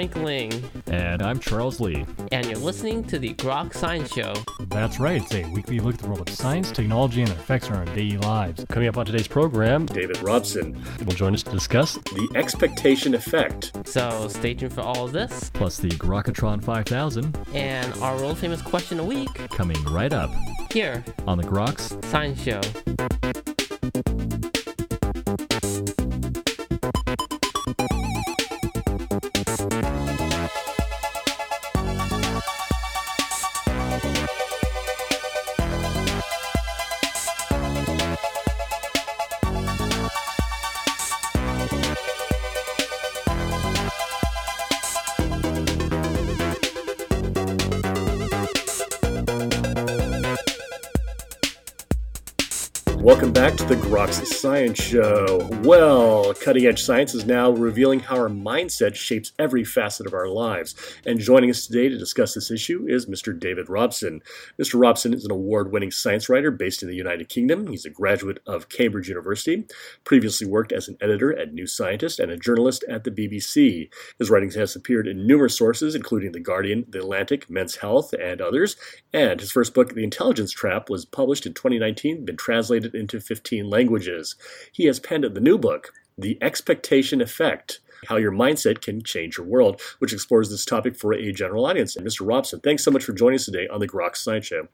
Frank Ling. And I'm Charles Lee. And you're listening to the Grok Science Show. That's right, it's a weekly look at the world of science, technology, and their effects on our daily lives. Coming up on today's program, David Robson will join us to discuss the expectation effect. So stay tuned for all of this. Plus the Grokatron 5000. And our world famous question a week. Coming right up. Here. On the Groks Science Show. Back to the Groks Science Show. Well, cutting edge science is now revealing how our mindset shapes every facet of our lives. And joining us today to discuss this issue is Mr. David Robson. Mr. Robson is an award winning science writer based in the United Kingdom. He's a graduate of Cambridge University, previously worked as an editor at New Scientist and a journalist at the BBC. His writings has appeared in numerous sources, including The Guardian, The Atlantic, Men's Health, and others. And his first book, The Intelligence Trap, was published in 2019, been translated into 15 languages. He has penned the new book, The Expectation Effect How Your Mindset Can Change Your World, which explores this topic for a general audience. And Mr. Robson, thanks so much for joining us today on the Grok Science Show.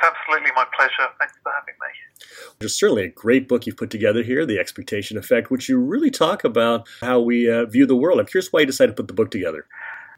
Absolutely, my pleasure. Thanks for having me. There's certainly a great book you've put together here, The Expectation Effect, which you really talk about how we uh, view the world. I'm curious why you decided to put the book together.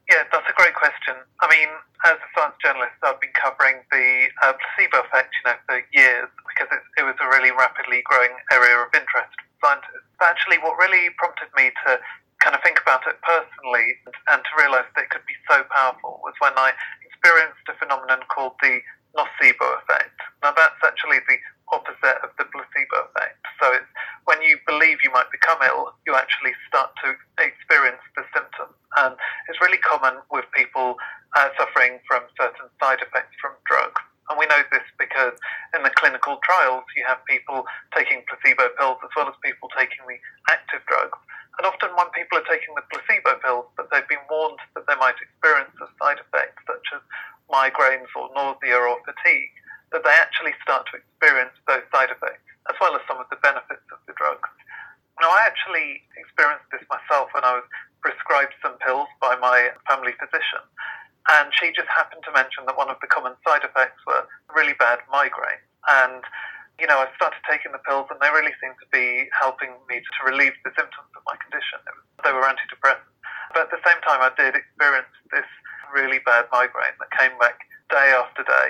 Yeah, that's a great question. I mean, as a science journalist, I've been covering the uh, placebo effect, you know, for years because it, it was a really rapidly growing area of interest for scientists. But actually, what really prompted me to kind of think about it personally and, and to realize that it could be so powerful was when I experienced a phenomenon called the nocebo effect. Now, that's actually the opposite of the placebo effect. So it's when you believe you might become ill, you actually start to experience the symptoms. And it's really common with people uh, suffering from certain side effects from drugs. And we know this because in the clinical trials, you have people taking placebo pills as well as people taking the active drugs. And often, when people are taking the placebo pills, but they've been warned that they might experience a side effect such as migraines or nausea or fatigue, that they actually start to experience those side effects as well as some of the benefits of the drugs. Now, I actually experienced this myself when I was prescribed some pills by my family physician. And she just happened to mention that one of the common side effects were really bad migraine. And, you know, I started taking the pills and they really seemed to be helping me to relieve the symptoms of my condition. Was, they were antidepressants. But at the same time, I did experience this really bad migraine that came back day after day.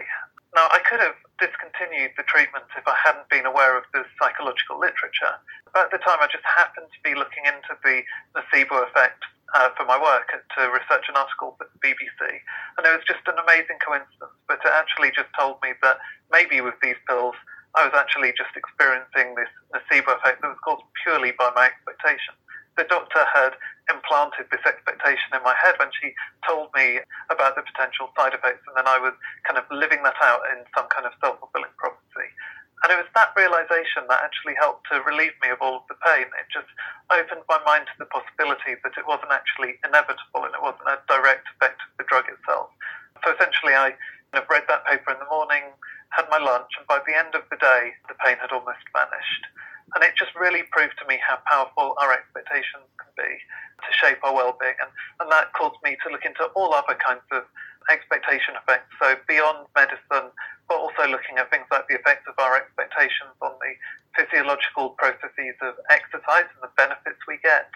Now, I could have discontinued the treatment if I hadn't been aware of the psychological literature. But at the time, I just happened to be looking into the nocebo effect uh, for my work to research an article for the BBC. And it was just an amazing coincidence, but it actually just told me that maybe with these pills, I was actually just experiencing this nocebo effect that was caused purely by my expectation. The doctor had implanted this expectation in my head when she told me about the potential side effects, and then I was kind of living that out in some kind of self fulfilling prophecy. And it was that realization that actually helped to relieve me of all of the pain. It just opened my mind to the possibility that it wasn't actually inevitable and it wasn't a direct effect of the drug itself. So essentially, I kind of read that paper in the morning, had my lunch, and by the end of the day, the pain had almost vanished. And it just really proved to me how powerful our expectations can be to shape our well-being. And, and that caused me to look into all other kinds of expectation effects. So beyond medicine, but also looking at things like the effects of our expectations on the physiological processes of exercise and the benefits we get,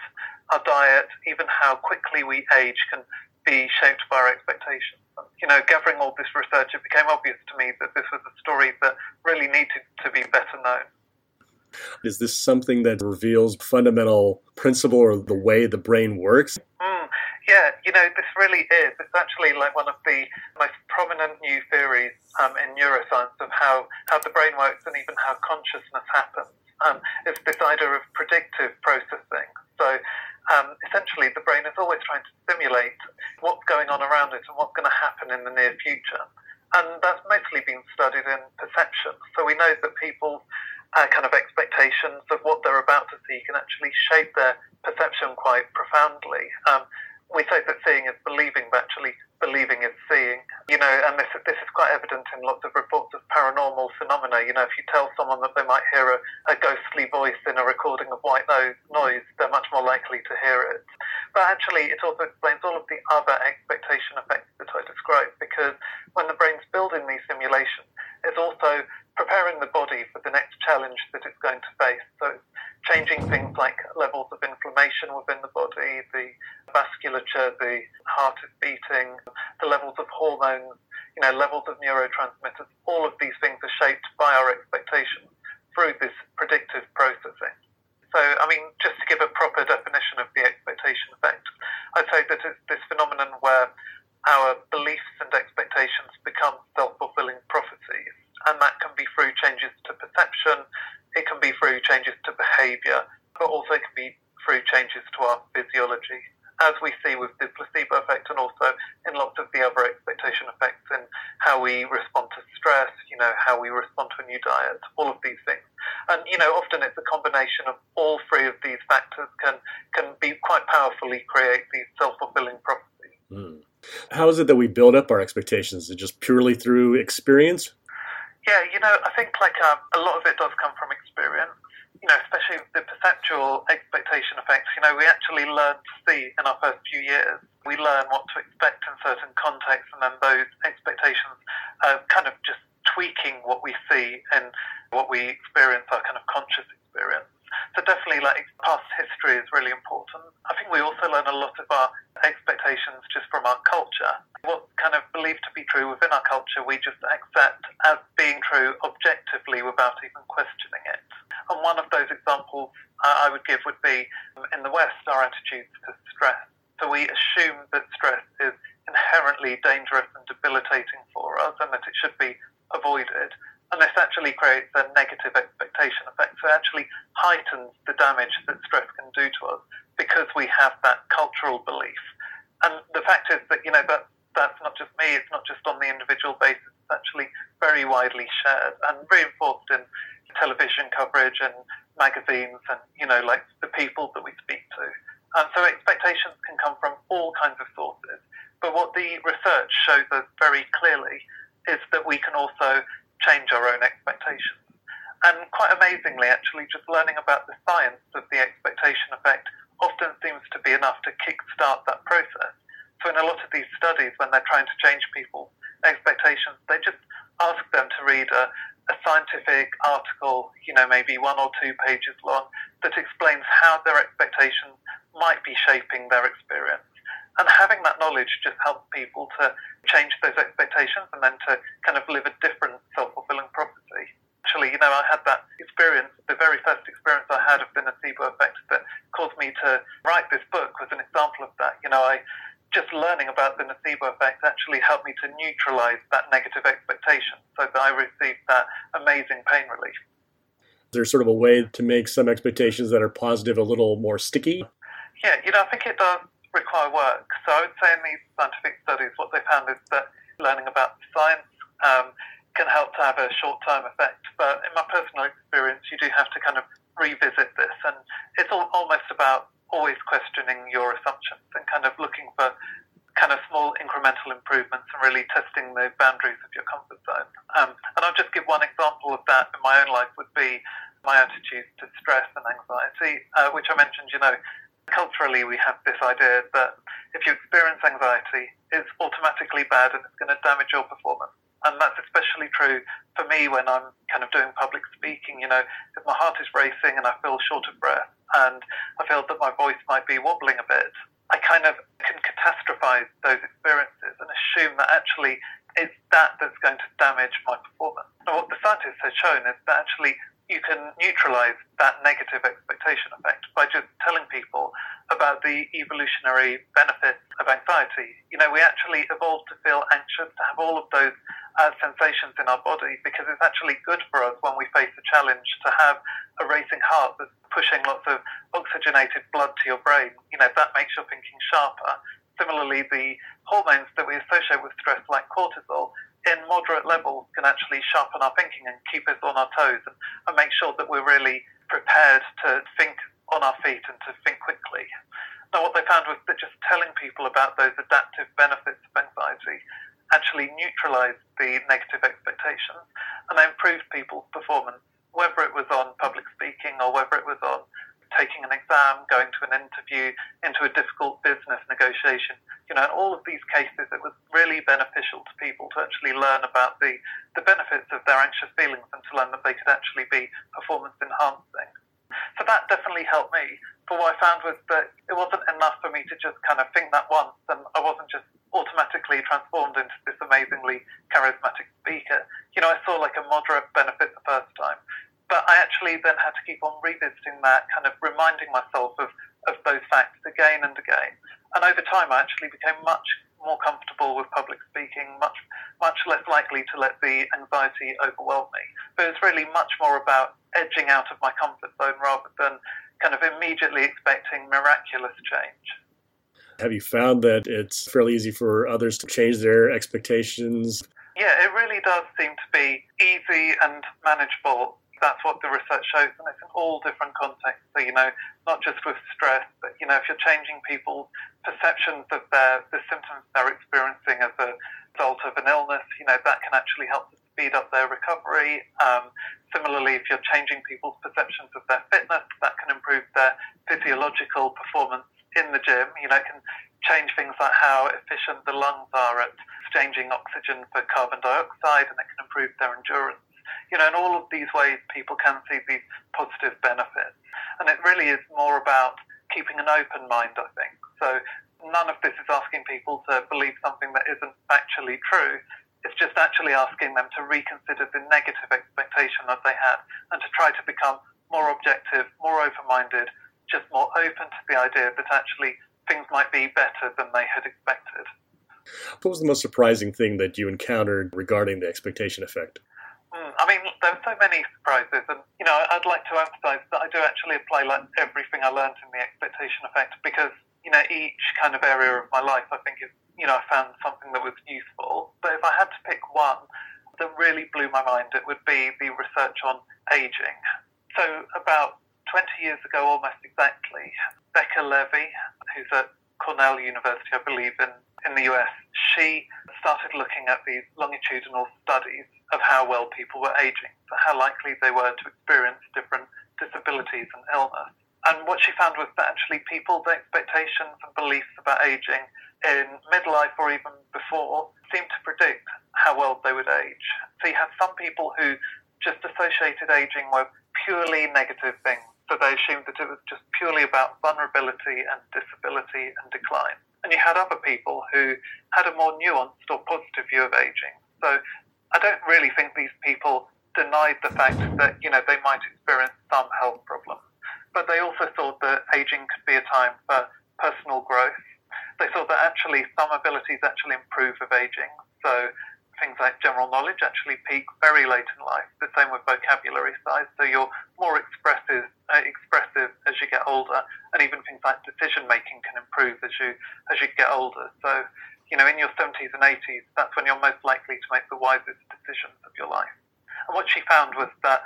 our diet, even how quickly we age can be shaped by our expectations. You know, gathering all this research, it became obvious to me that this was a story that really needed to be better known. Is this something that reveals fundamental principle or the way the brain works? Mm, yeah, you know, this really is. It's actually like one of the most prominent new theories um, in neuroscience of how, how the brain works and even how consciousness happens. Um, it's this idea of predictive processing. So um, essentially, the brain is always trying to simulate what's going on around it and what's going to happen in the near future. And that's mostly been studied in perception. So we know that people's uh, kind of expectations of what they're about to see can actually shape their perception quite profoundly. Um, we say that seeing is believing, but actually believing is seeing. You know, and this this is quite evident in lots of reports of paranormal phenomena. You know, if you tell someone that they might hear a, a ghostly voice in a recording of white noise, they're much more likely to hear it. But actually, it also explains all of the other expectation effects that I described, because when the brain's building these simulations, it's also preparing the body for the next challenge that it's going to face. So it's changing things like levels of inflammation within the body, the vasculature, the heart is beating, the levels of hormones, you know, levels of neurotransmitters. All of these things are shaped by our expectations through this predictive processing. So, I mean, just to give a proper definition of the expectation effect, I'd say that it's this phenomenon where our beliefs and expectations become self-fulfilling prophecies and that can be through changes to perception, it can be through changes to behaviour, but also can be through changes to our physiology, as we see with the placebo effect and also in lots of the other expectation effects in how we respond to stress, you know, how we respond to a new diet, all of these things. And, you know, often it's a combination of all three of these factors can, can be quite powerfully create these self-fulfilling prophecies. Mm. How is it that we build up our expectations? Is it just purely through experience? Yeah, you know, I think like um, a lot of it does come from experience. You know, especially perceptual expectation effects. You know, we actually learn to see in our first few years. We learn what to expect in certain contexts, and then those expectations are kind of just tweaking what we see and what we experience, our kind of conscious experience. So definitely, like past history is really important. I think we also learn a lot of our expectations just from our culture. What kind of believed to be true within our culture, we just accept as being true objectively without even questioning it. And one of those examples uh, I would give would be um, in the West, our attitudes to stress. So we assume that stress is inherently dangerous and debilitating for us and that it should be avoided. And this actually creates a negative expectation effect. So it actually heightens the damage that stress can do to us because we have that cultural belief. And the fact is that, you know, that that's not just me, it's not just on the individual basis, it's actually very widely shared and reinforced in television coverage and magazines and, you know, like the people that we speak to. And so expectations can come from all kinds of sources. But what the research shows us very clearly is that we can also change our own expectations. And quite amazingly, actually, just learning about the science of the expectation effect often seems to be enough to kickstart that process. So, in a lot of these studies, when they're trying to change people's expectations, they just ask them to read a, a scientific article, you know, maybe one or two pages long, that explains how their expectations might be shaping their experience. And having that knowledge just helps people to change those expectations and then to kind of live a different self fulfilling prophecy. Actually, you know, I had that experience, the very first experience I had of the nocebo effect that caused me to write this book was an example of that. You know, I just learning about the nocebo effect actually helped me to neutralize that negative expectation so that I received that amazing pain relief. Is there sort of a way to make some expectations that are positive a little more sticky? Yeah, you know, I think it does require work. So I would say in these scientific studies, what they found is that learning about science um, can help to have a short-term effect. But in my personal experience, you do have to kind of revisit this, and it's all, almost about always questioning your assumptions and kind of looking for kind of small incremental improvements and really testing the boundaries of your comfort zone. Um, and I'll just give one example of that in my own life would be my attitude to stress and anxiety, uh, which I mentioned, you know, culturally we have this idea that if you experience anxiety, it's automatically bad and it's going to damage your performance. And that's especially true for me when I'm kind of doing public speaking. You know, if my heart is racing and I feel short of breath and I feel that my voice might be wobbling a bit, I kind of can catastrophize those experiences and assume that actually it's that that's going to damage my performance. And what the scientists have shown is that actually you can neutralize that negative expectation effect by just telling people about the evolutionary benefits of anxiety. You know, we actually evolved to feel anxious, to have all of those uh, sensations in our body because it's actually good for us when we face a challenge to have a racing heart that's pushing lots of oxygenated blood to your brain. You know, that makes your thinking sharper. Similarly, the hormones that we associate with stress, like cortisol, in moderate levels can actually sharpen our thinking and keep us on our toes and, and make sure that we're really prepared to think on our feet and to think quickly. Now, what they found was that just telling people about those adaptive benefits of anxiety actually neutralized the negative expectations and they improved people's performance, whether it was on public speaking or whether it was on taking an exam, going to an interview, into a difficult business negotiation. You know, in all of these cases, it was really beneficial to people to actually learn about the, the benefits of their anxious feelings and to learn that they could actually be performance enhancing. So that definitely helped me. But what I found was that it wasn't enough for me to just kind of think that once, and I wasn't just automatically transformed into this amazingly charismatic speaker. You know, I saw like a moderate benefit the first time, but I actually then had to keep on revisiting that, kind of reminding myself of, of those facts again and again. And over time, I actually became much more comfortable with public speaking, much much less likely to let the anxiety overwhelm me. But it's really much more about edging out of my comfort zone rather than kind of immediately expecting miraculous change. Have you found that it's fairly easy for others to change their expectations? Yeah, it really does seem to be easy and manageable. That's what the research shows, and it's in all different contexts. So, you know, not just with stress, but, you know, if you're changing people's perceptions of their, the symptoms they're experiencing as a result of an illness, you know, that can actually help to speed up their recovery. Um, similarly, if you're changing people's perceptions of their fitness, that can improve their physiological performance in the gym. You know, it can change things like how efficient the lungs are at exchanging oxygen for carbon dioxide, and it can improve their endurance. You know, in all of these ways, people can see these positive benefits. And it really is more about keeping an open mind, I think. So none of this is asking people to believe something that isn't actually true. It's just actually asking them to reconsider the negative expectation that they had and to try to become more objective, more open minded, just more open to the idea that actually things might be better than they had expected. What was the most surprising thing that you encountered regarding the expectation effect? Mm, I mean, there were so many surprises, and you know, I'd like to emphasise that I do actually apply like everything I learned in the expectation effect because you know each kind of area of my life, I think is you know I found something that was useful. But if I had to pick one that really blew my mind, it would be the research on aging. So about 20 years ago, almost exactly, Becca Levy, who's at Cornell University, I believe, in, in the US, she started looking at these longitudinal studies of how well people were aging, how likely they were to experience different disabilities and illness. And what she found was that actually people's expectations and beliefs about aging in midlife or even before seemed to predict how well they would age. So you had some people who just associated aging with purely negative things so they assumed that it was just purely about vulnerability and disability and decline. And you had other people who had a more nuanced or positive view of aging. So I don't really think these people denied the fact that, you know, they might experience some health problems. But they also thought that aging could be a time for personal growth. They thought that actually some abilities actually improve with aging. So things like general knowledge actually peak very late in life. The same with vocabulary size. So you're more expressive, uh, expressive as you get older, and even things like decision making can improve as you as you get older. So you know, in your 70s and 80s, that's when you're most likely to make the wisest decisions of your life. And what she found was that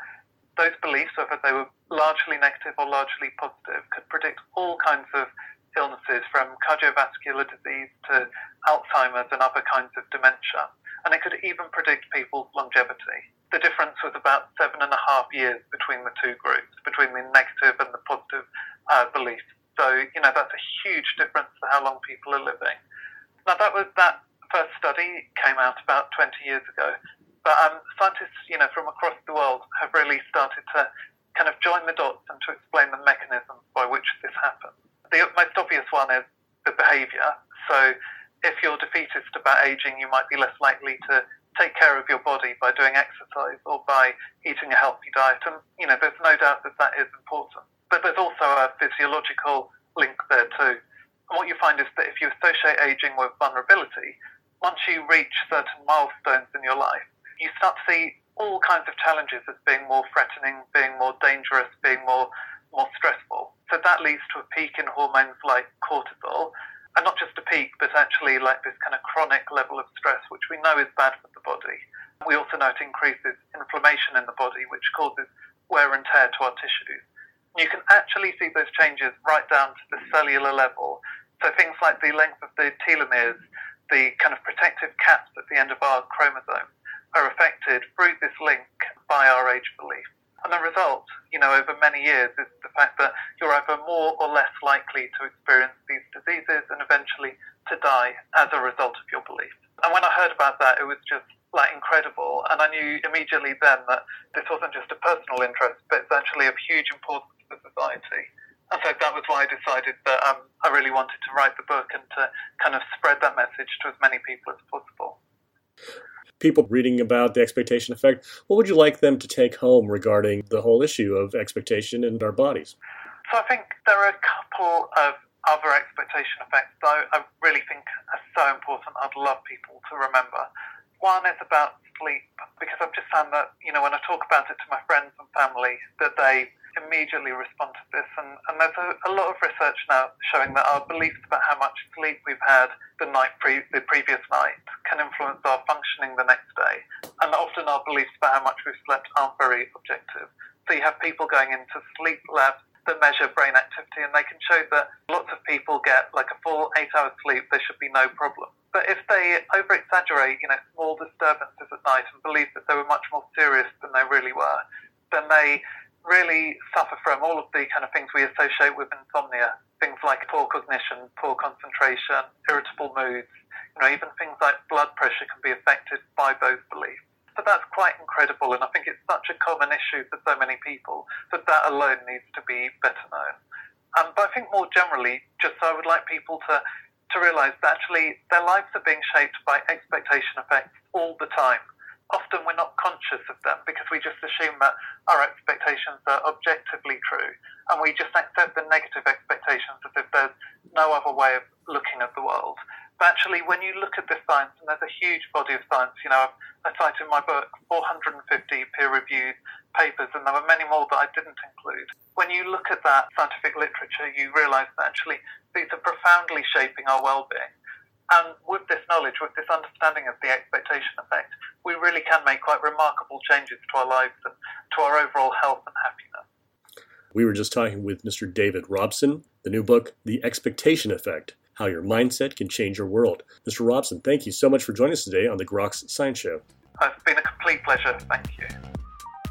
those beliefs, whether they were largely negative or largely positive, could predict all kinds of illnesses from cardiovascular disease to Alzheimer's and other kinds of dementia and it could even predict people's longevity. The difference was about seven and a half years between the two groups, between the negative and the positive uh, beliefs. So, you know, that's a huge difference to how long people are living. Now, that was that first study came out about 20 years ago. But um, scientists, you know, from across the world have really started to kind of join the dots and to explain the mechanisms by which this happens. The most obvious one is the behavior. So if you're defeatist about aging, you might be less likely to take care of your body by doing exercise or by eating a healthy diet. And, you know, there's no doubt that that is important. But there's also a physiological link there too. And what you find is that if you associate aging with vulnerability, once you reach certain milestones in your life, you start to see all kinds of challenges as being more threatening, being more dangerous, being more more stressful. So that leads to a peak in hormones like and not just a peak, but actually like this kind of chronic level of stress, which we know is bad for the body. We also know it increases inflammation in the body, which causes wear and tear to our tissues. You can actually see those changes right down to the cellular level So things like the length of the telomeres, the kind of protective caps at the end of our chromosomes, are affected through this link by our age belief. And the result, you know, over many years is the fact that you're either more or less likely to experience these diseases and eventually to die as a result of your belief. And when I heard about that, it was just like incredible. And I knew immediately then that this wasn't just a personal interest, but it's actually of huge importance to society. And so that was why I decided that um, I really wanted to write the book and to kind of spread that message to as many people as possible. People reading about the expectation effect, what would you like them to take home regarding the whole issue of expectation and our bodies? So I think there are a couple of other expectation effects that I really think are so important. I'd love people to remember. One is about sleep, because I've just found that, you know, when I talk about it to my friends and family, that they immediately respond to this. And, and there's a, a lot of research now showing that our beliefs about how much sleep we've had the night pre- the previous night can influence our functioning the next day. And often our beliefs about how much we've slept aren't very objective. So you have people going into sleep labs that measure brain activity, and they can show that lots of people get like a full eight hours sleep, there should be no problem. But if they over exaggerate, you know, small disturbances at night and believe that they were much more serious than they really were, then they really suffer from all of the kind of things we associate with insomnia. Things like poor cognition, poor concentration, irritable moods, you know, even things like blood pressure can be affected by those beliefs. So that's quite incredible, and I think it's such a common issue for so many people that that alone needs to be better known. Um, but I think more generally, just so I would like people to, to realise that actually their lives are being shaped by expectation effects all the time. Often we're not conscious of them because we just assume that our expectations are objectively true, and we just accept the negative expectations as if there's no other way of looking at the world. But actually, when you look at this science, and there's a huge body of science, you know, I cite in my book 450 peer-reviewed papers, and there were many more that I didn't include. When you look at that scientific literature, you realise that actually these are profoundly shaping our well-being. And with this knowledge, with this understanding of the expectation effect, we really can make quite remarkable changes to our lives and to our overall health and happiness. We were just talking with Mr. David Robson, the new book, The Expectation Effect How Your Mindset Can Change Your World. Mr. Robson, thank you so much for joining us today on the Groks Science Show. Uh, it's been a complete pleasure. Thank you.